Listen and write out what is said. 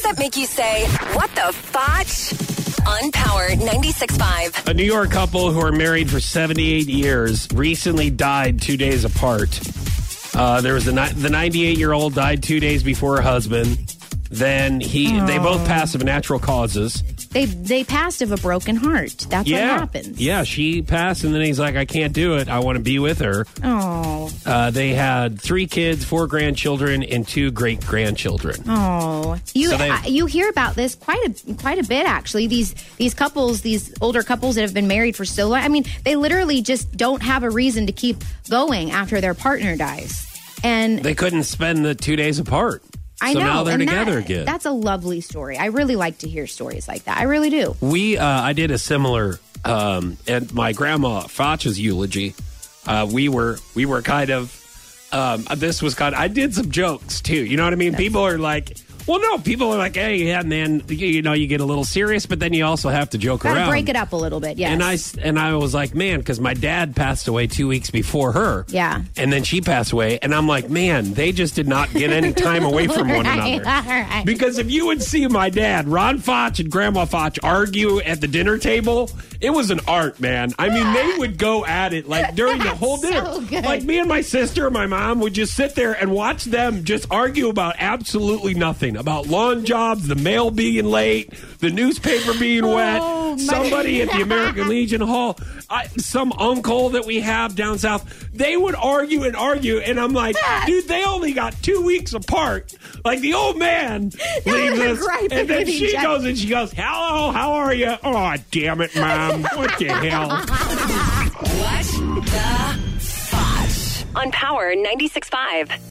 Stories that make you say, what the fotch? On Power 96.5. A New York couple who are married for 78 years recently died two days apart. Uh, there was the ni- the 98 year old died two days before her husband. Then he they both passed of natural causes. They they passed of a broken heart. That's yeah, what happens. yeah. She passed, and then he's like, "I can't do it. I want to be with her." Oh, Uh, they had three kids, four grandchildren, and two great grandchildren. oh. You So they- uh, you hear about this quite a quite a bit actually. These these couples, these older couples that have been married for so long. I mean, they literally just don't have a reason to keep going after their partner dies. And They couldn't spend the two days apart. I so know now they're and together that- again. That's a lovely story. I really like to hear stories like that. I really do. We, uh, I did a similar um, at my grandma Foch's eulogy. Uh, we were, we were kind of. Um, this was kind. Of, I did some jokes too. You know what I mean? People are like, well, no. People are like, hey, yeah, man. You, you know, you get a little serious, but then you also have to joke Got to around. break it up a little bit. yeah. And I and I was like, man, because my dad passed away two weeks before her. Yeah. And then she passed away, and I'm like, man, they just did not get any time away from one Right, another. right. Because if you would see my dad, Ron Foch and Grandma Foch argue at the dinner table, it was an art, man. I mean, they would go at it like during the whole dinner. so. Like me and my sister and my mom would just sit there and watch them just argue about absolutely nothing about lawn jobs, the mail being late, the newspaper being oh, wet, Oh, my- somebody at the American Legion Hall, I, some uncle that we have down south. They would argue and argue, and I'm like, dude, they only got two weeks apart. Like the old man leaves us, and then she goes and she goes, "Hello, how are you?" Oh, damn it, mom! What the hell? What the fotch? On Power 96.5.